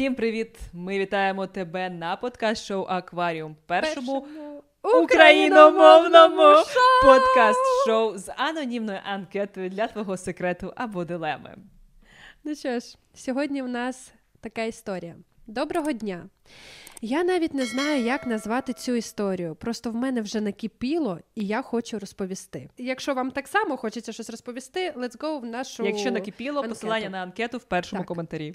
Всім привіт! Ми вітаємо тебе на подкаст-шоу Акваріум, першому україномовному подкаст-шоу з анонімною анкетою для твого секрету або дилеми. Ну що ж, сьогодні в нас така історія. Доброго дня! Я навіть не знаю, як назвати цю історію. Просто в мене вже накипіло, і я хочу розповісти. Якщо вам так само хочеться щось розповісти, let's go в нашу Якщо накипіло, анкету. посилання на анкету в першому Так. коментарі.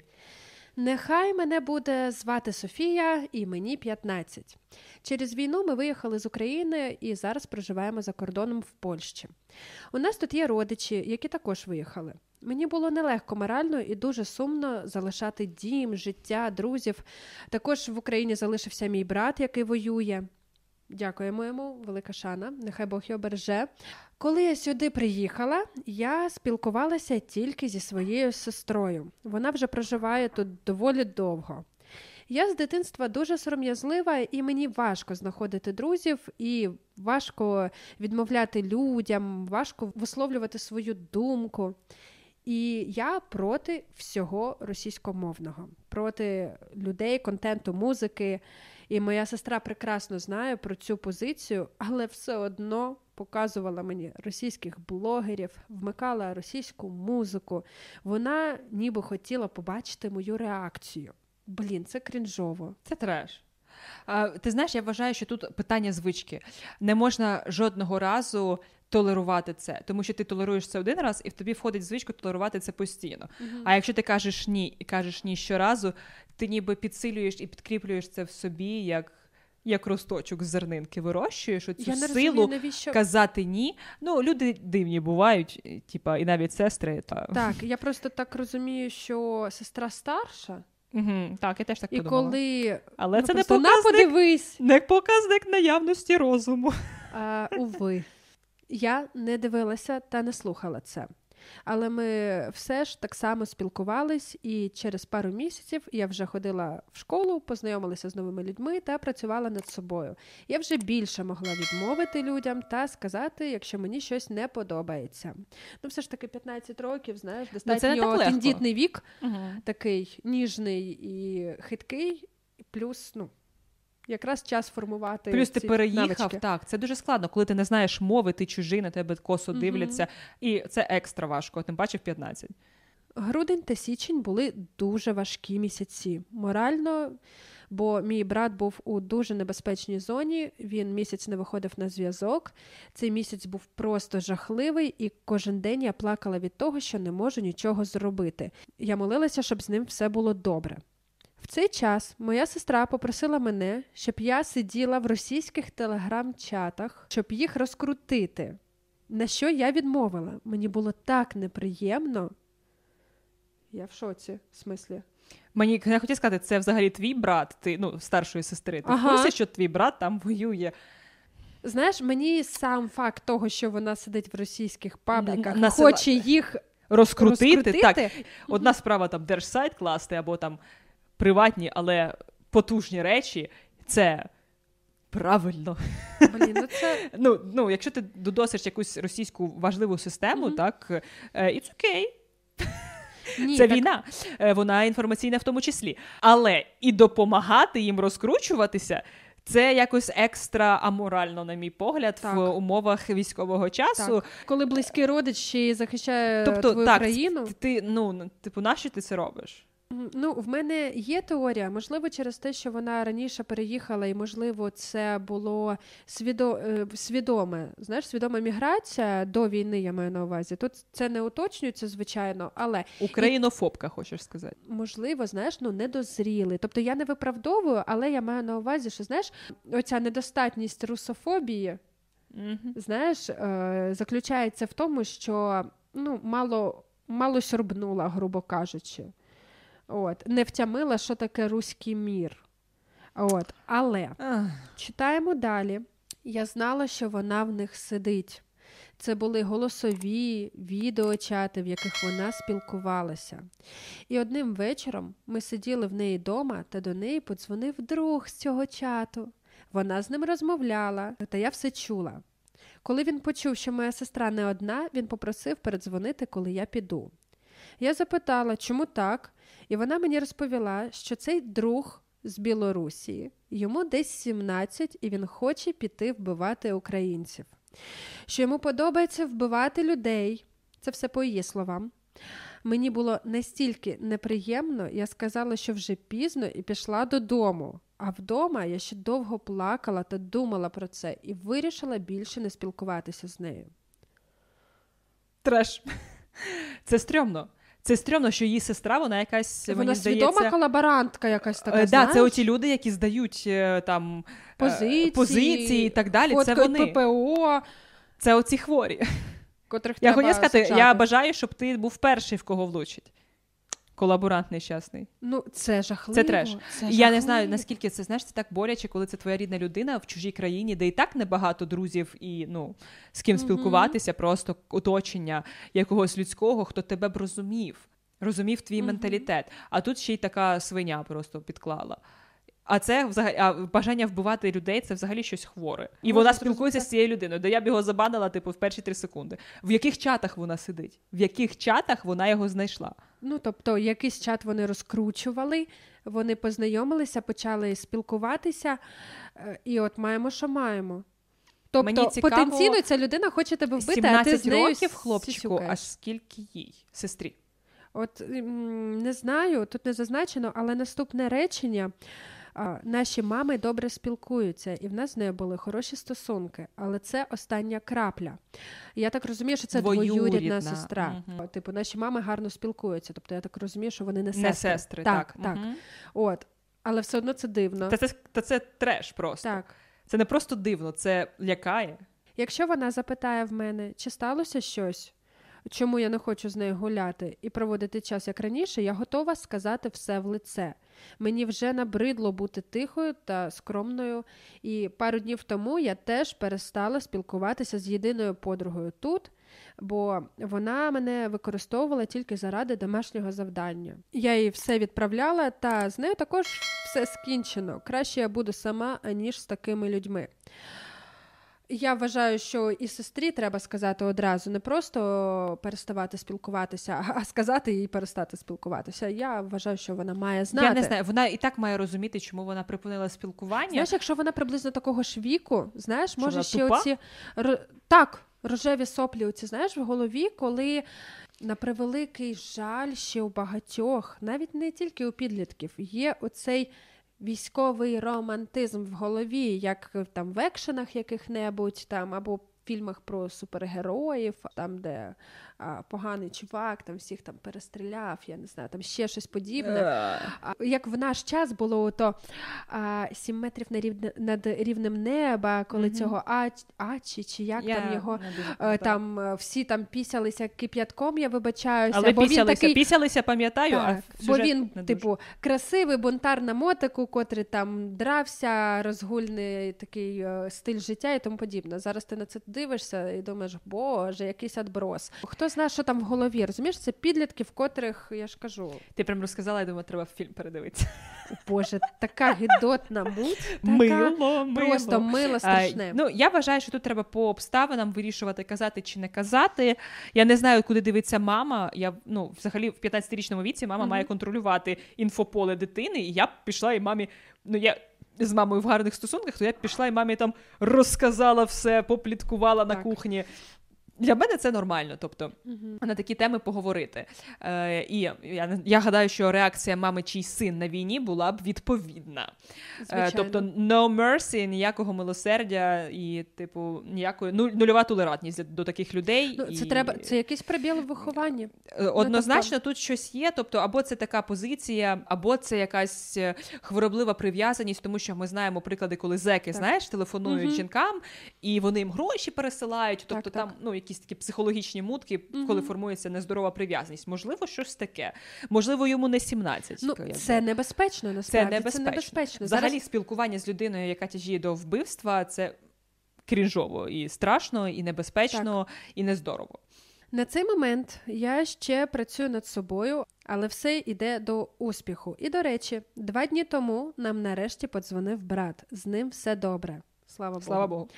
Нехай мене буде звати Софія, і мені 15. Через війну ми виїхали з України і зараз проживаємо за кордоном в Польщі. У нас тут є родичі, які також виїхали. Мені було нелегко морально і дуже сумно залишати дім, життя, друзів. Також в Україні залишився мій брат, який воює. Дякуємо йому, велика шана, нехай Бог його береже. Коли я сюди приїхала, я спілкувалася тільки зі своєю сестрою. Вона вже проживає тут доволі довго. Я з дитинства дуже сором'язлива, і мені важко знаходити друзів, і важко відмовляти людям, важко висловлювати свою думку. І я проти всього російськомовного, проти людей, контенту, музики. І моя сестра прекрасно знає про цю позицію, але все одно показувала мені російських блогерів, вмикала російську музику. Вона ніби хотіла побачити мою реакцію. Блін, це крінжово. Це треш. А, ти знаєш, я вважаю, що тут питання звички. Не можна жодного разу толерувати це, тому що ти толеруєш це один раз, і в тобі входить в звичку толерувати це постійно. А якщо ти кажеш ні і кажеш ні щоразу, ти ніби підсилюєш і підкріплюєш це в собі, як, як росточок з зернинки вирощуєш оцю я силу розумію, навіщо казати ні. Ну, люди дивні бувають, типа, і навіть сестри. Та... так. Я просто так розумію, що сестра старша, Угу, так, я теж так і подумала. коли Але ну, це не показник, подивись. не показник наявності розуму. А, уви. Я не дивилася та не слухала це. Але ми все ж так само спілкувались, і через пару місяців я вже ходила в школу, познайомилася з новими людьми та працювала над собою. Я вже більше могла відмовити людям та сказати, якщо мені щось не подобається. Ну, все ж таки, 15 років, знаєш, Ну, достатньо тендітний вік, Угу. такий ніжний і хиткий, плюс, ну, якраз час формувати. Плюс ти ці переїхав, навички. так, це дуже складно, коли ти не знаєш мови, ти чужий, на тебе косо Мгм. дивляться, і це екстра важко, тим паче в 15. Грудень та січень були дуже важкі місяці. Морально, бо мій брат був у дуже небезпечній зоні. Він місяць не виходив на зв'язок. Цей місяць був просто жахливий, і кожен день я плакала від того, що не можу нічого зробити. Я молилася, щоб з ним все було добре. В цей час моя сестра попросила мене, щоб я сиділа в російських телеграм-чатах, щоб їх розкрутити. На що я відмовила? Мені було так неприємно. Я в шоці, в смислі. Мені я хотів сказати, це взагалі твій брат, ти ну старшої сестри. Ти Ага. курсі, що твій брат там воює. Знаєш, мені сам факт того, що вона сидить в російських пабліках, На- хоче їх Розкрутити, розкрутити. так. Одна справа там держсайт класти або там приватні, але потужні речі. Це правильно. Блін, ну це Ну, ну, якщо ти додосиш якусь російську важливу систему, Мгм. так е, it's okay. ні, Це так, війна, Е, вона інформаційна в тому числі. Але і допомагати їм розкручуватися. Це якось екстра аморально, на мій погляд, Так. в умовах військового часу. Так. коли близький родич ще захищає Тобто, твою так, країну. Ти ну типу, нащо ти це робиш? Ну, в мене є теорія, можливо, через те, що вона раніше переїхала, і можливо, це було свідо... е, свідоме. Знаєш, свідома міграція до війни, я маю на увазі. Тут це не уточнюється, звичайно, але Українофобка, хочеш сказати? можливо, знаєш, ну недозріли. Тобто я не виправдовую, але я маю на увазі, що знаєш, оця недостатність русофобії, Угу. знаєш, е, заключається в тому, що ну, мало, мало сьорбнула, грубо кажучи. От, не втямила, що таке руський мір. От, але читаємо далі. Я знала, що вона в них сидить. Це були голосові відеочати, в яких вона спілкувалася. І одним вечором ми сиділи в неї вдома, та до неї подзвонив друг з цього чату. Вона з ним розмовляла, та я все чула. Коли він почув, що моя сестра не одна, він попросив передзвонити, коли я піду. Я запитала, чому так, і вона мені розповіла, що цей друг з Білорусі, йому десь 17, і він хоче піти вбивати українців. Що йому подобається вбивати людей, це все по її словам. Мені було настільки неприємно, я сказала, що вже пізно, і пішла додому. А вдома я ще довго плакала та думала про це і вирішила більше не спілкуватися з нею. Треш. Це стрьомно. Це стрьомно, що її сестра, вона якась Вона мені здається... свідома колаборантка якась така. Е, знаєш? да, це оті люди, які здають е, там е, позиції, позиції і так далі. Це вони. ППО, Це оці хворі. котрих Я треба сказати, сучати. я бажаю, щоб ти був перший, в кого влучить. Колаборант нещасний. Ну, це жахливо. Це треш. Це Я не знаю, наскільки це знаєш, це так боляче, коли це твоя рідна людина в чужій країні, де і так небагато друзів і ну з ким спілкуватися, просто оточення якогось людського, хто тебе б розумів, розумів твій Мгм. менталітет. А тут ще й така свиня просто підклала. А це взагалі а бажання вбивати людей це взагалі щось хворе. І Можна вона спілкується з цією людиною, де я б його забанила, типу, в перші три секунди. В яких чатах вона сидить? В яких чатах вона його знайшла? Ну, тобто, якийсь чат вони розкручували, вони познайомилися, почали спілкуватися, е, і от маємо, що маємо. Тобто, Мені цікаво, потенційно ця людина хоче тебе вбити, а ти з нею років хлопчику, а скільки їй? Сестрі. От не знаю, тут не зазначено, але наступне речення. Наші мами добре спілкуються, і в нас з нею були хороші стосунки, але це остання крапля. Я так розумію, що це Двоюрідна. двоюрідна сестра. Мгм. Типу, наші мами гарно спілкуються. Тобто я так розумію, що вони не сестри. Не сестри, так. так. так. Мгм. От. Але все одно це дивно. Та це, та це треш просто. Так. Це не просто дивно, це лякає. Якщо вона запитає в мене, чи сталося щось, чому я не хочу з нею гуляти і проводити час як раніше, я готова сказати все в лице. Мені вже набридло бути тихою та скромною, і пару днів тому я теж перестала спілкуватися з єдиною подругою тут, бо вона мене використовувала тільки заради домашнього завдання. Я їй все відправляла, та з нею також все скінчено. Краще я буду сама, аніж з такими людьми. Я вважаю, що і сестрі треба сказати одразу, не просто переставати спілкуватися, а сказати їй перестати спілкуватися. Я вважаю, що вона має знати. Я не знаю, вона і так має розуміти, чому вона припинила спілкування. Знаєш, якщо вона приблизно такого ж віку, знаєш, Що може ще тупа? оці так, рожеві соплі, оці знаєш в голові, коли на превеликий жаль ще у багатьох, навіть не тільки у підлітків, є оцей. Військовий романтизм в голові, як е, там в екшенах яких-небудь там або фільмах про супергероїв, там, де а, поганий чувак, там всіх там перестріляв, я не знаю, там ще щось подібне. Е, А, Як в наш час було то а, сім метрів над, рівне, над рівнем неба, коли Мгм. цього Ач, Ачі, чи як я там його. дуже е. Там е, всі там пісялися кип'ятком, я вибачаюся. Але бо він пісялися, такий, пісялися, пам'ятаю, так, а бо він, дуже. типу, красивий бунтар на мотику, котрий там дрався, розгульний такий стиль життя і тому подібне. Зараз ти на це дивишся і думаєш, боже, якийсь отброс. Хто знає, що там в голові? Розумієш, це підлітки, в котрих я ж кажу, Ти прям розказала, я думаю, треба фільм передивитися. Боже, така гидотна муть, така Мило, мило. просто мило страшне. А, ну, я вважаю, що тут треба по обставинам вирішувати, казати чи не казати. Я не знаю, куди дивиться мама. Я ну, взагалі в 15-річному віці мама Мгм. має контролювати інфополе дитини, і я б пішла і мамі. Ну, я з мамою в гарних стосунках, то я б пішла і мамі там розказала все, попліткувала на кухні. Для мене це нормально. Тобто, Мгм. на такі теми поговорити. Е, і я, я гадаю, що реакція мами, чий син на війні була б відповідна. Е, тобто, no mercy, ніякого милосердя і, типу, ніякої нуль, нульова толерантність до таких людей. Ну, це і, треба, це якийсь пробіл в вихованні. е, Однозначно, тут щось є. Тобто, або це така позиція, або це якась е, хвороблива прив'язаність, тому що ми знаємо приклади, коли зеки, Так. знаєш, телефонують Мгм. жінкам, і вони їм гроші пересилають. Тобто, Так, там так. ну якісь такі психологічні мутки, Мгм. коли формується нездорова прив'язаність. Можливо, щось таке. Можливо, йому не 17. Ну, це небезпечно, насправді. Це небезпечно. небезпечно. Взагалі, Зараз... спілкування з людиною, яка тяжіє до вбивства, це крінжово і страшно, і небезпечно, і нездорово. На цей момент я ще працюю над собою, але все йде до успіху. І, до речі, два дні тому нам нарешті подзвонив брат. З ним все добре. Слава Богу. Слава Богу.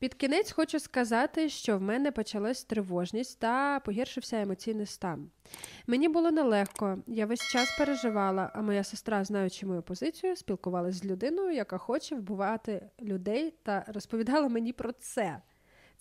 Під кінець хочу сказати, що в мене почалась тривожність та погіршився емоційний стан. Мені було нелегко, я весь час переживала, а моя сестра, знаючи мою позицію, спілкувалася з людиною, яка хоче вбивати людей, та розповідала мені про це.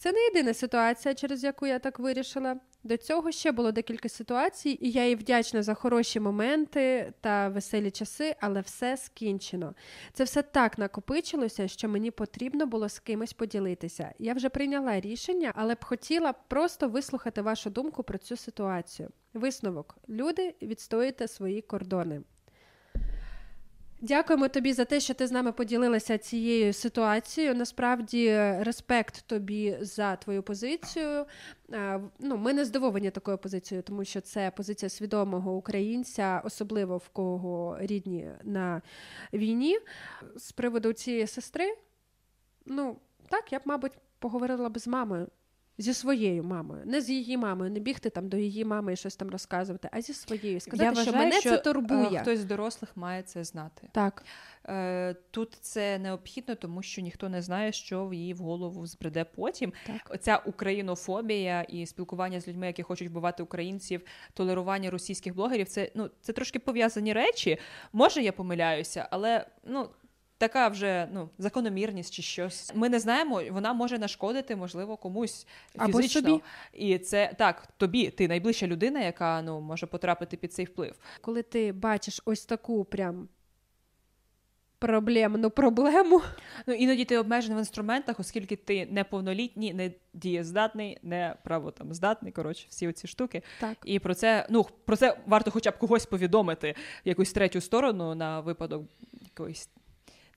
Це не єдина ситуація, через яку я так вирішила. До цього ще було декілька ситуацій, і я їй вдячна за хороші моменти та веселі часи, але все скінчено. Це все так накопичилося, що мені потрібно було з кимось поділитися. Я вже прийняла рішення, але б хотіла просто вислухати вашу думку про цю ситуацію. Висновок: люди відстоїте свої кордони. Дякуємо тобі за те, що ти з нами поділилася цією ситуацією. Насправді, респект тобі за твою позицію. Ну, Ми не здивовані такою позицією, тому що це позиція свідомого українця, особливо в кого рідні на війні. З приводу цієї сестри, ну так, я б, мабуть, поговорила б з мамою зі своєю мамою, не з її мамою, не бігти там до її мами і щось там розказувати, а зі своєю. Сказати, Я вважаю, що мене що це турбує. Е, хтось з дорослих має це знати. Так. Е, тут це необхідно, тому що ніхто не знає, що в її в голову збреде потім. Так. Оця українофобія і спілкування з людьми, які хочуть вбивати українців, толерування російських блогерів, це ну це трошки пов'язані речі. Може, я помиляюся, але ну така вже ну закономірність чи щось. Ми не знаємо, вона може нашкодити, можливо, комусь фізично. Або собі. І це так, тобі ти найближча людина, яка ну може потрапити під цей вплив. Коли ти бачиш ось таку прям. Проблемну проблему. Ну, іноді ти обмежений в інструментах, оскільки ти неповнолітній, не дієздатний, не правотамздатний, коротше, всі оці штуки. Так. І про це ну, про це варто хоча б когось повідомити, якусь третю сторону на випадок якоїсь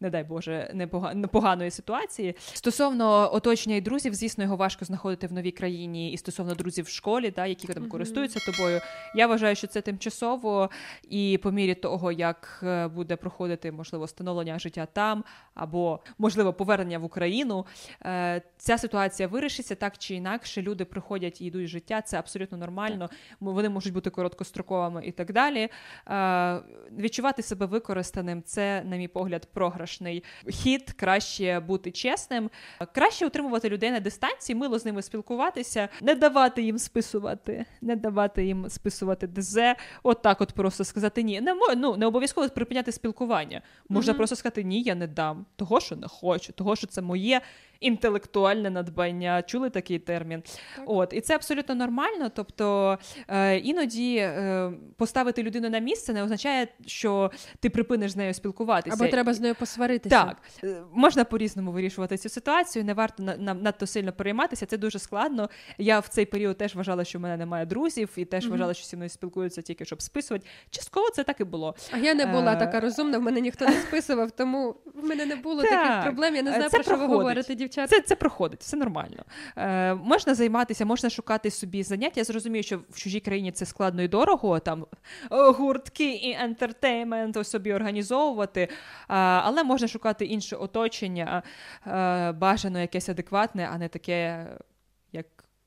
не дай Боже, непоганої ситуації. Стосовно оточення і друзів, звісно, його важко знаходити в новій країні, і стосовно друзів в школі, да, які там користуються тобою. Я вважаю, що це тимчасово, і по мірі того, як е, буде проходити можливо становлення життя там, або можливо повернення в Україну, е, ця ситуація вирішиться так чи інакше. Люди приходять і йдуть з життя. Це абсолютно нормально. Так. Вони можуть бути короткостроковими і так далі. Е, відчувати себе використаним це, на мій погляд, програш виграшний хід, краще бути чесним, краще утримувати людей на дистанції, мило з ними спілкуватися, не давати їм списувати, не давати їм списувати ДЗ. От так от просто сказати ні. Не ну, не обов'язково припиняти спілкування. Можна mm-hmm. просто сказати ні, я не дам. Того, що не хочу, того, що це моє інтелектуальне надбання. Чули такий термін? Так. От, І це абсолютно нормально. Тобто е, іноді е, поставити людину на місце не означає, що ти припиниш з нею спілкуватися. Або треба з нею посваритися. Так, е, можна по-різному вирішувати цю ситуацію, не варто на, на, надто сильно перейматися, це дуже складно. Я в цей період теж вважала, що в мене немає друзів, і теж mm-hmm. вважала, що зі мною спілкуються тільки щоб списувати. Частково це так і було. А я не була е, така розумна, в мене ніхто не списував, тому в мене не було таких проблем. Я не знаю, це про що ви говорите, дівчата. Це це проходить, все нормально. Е, Можна займатися, можна шукати собі заняття. Я зрозумію, що в чужій країні це складно і дорого, там гуртки і ентертеймент собі організовувати, е, але можна шукати інше оточення, е, бажано якесь адекватне, а не таке,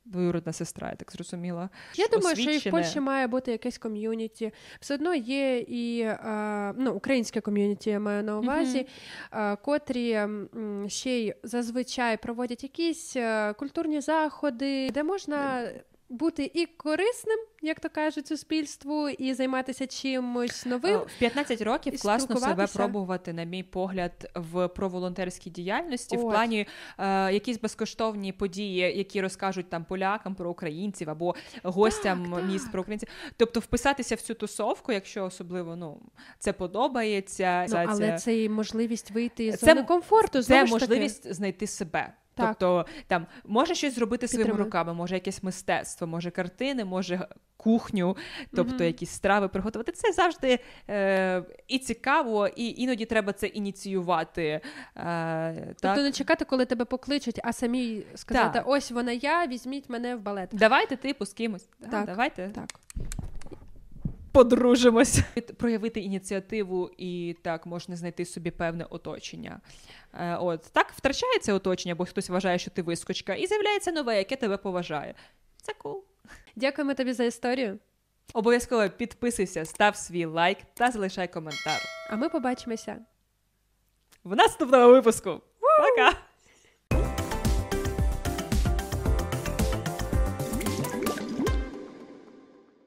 двоюродна сестра, я так зрозуміла. Я думаю, що і в Польщі має бути якесь ком'юніті. Все одно є і а, ну, українське ком'юніті, я маю на увазі, mm-hmm. а, котрі ще й зазвичай проводять якісь а, культурні заходи, де можна бути і корисним, як то кажуть, суспільству, і займатися чимось новим. В 15 років класно себе пробувати, на мій погляд, в проволонтерській діяльності, От. в плані е, якісь безкоштовні події, які розкажуть там полякам про українців або гостям так, міст так. про українців. Тобто вписатися в цю тусовку, якщо особливо ну це подобається. Ну, Але це і можливість вийти з зони комфорту. Це можливість знайти себе. Так. Тобто там може щось зробити своїми руками, може якесь мистецтво, може картини, може кухню, тобто mm-hmm. якісь страви приготувати. Це завжди е, і цікаво, і іноді треба це ініціювати. Е, Тобто так? не чекати, коли тебе покличуть, а самі сказати: так. ось вона я, візьміть мене в балет. Давайте типу з кимось. Так, Давайте. Так подружимось. Проявити ініціативу і так можна знайти собі певне оточення. Е, от так втрачається оточення, бо хтось вважає, що ти вискочка, і з'являється нове, яке тебе поважає. Це кул. Дякуємо тобі за історію. Обов'язково підписуйся, став свій лайк та залишай коментар. А ми побачимося в наступному випуску. Пока!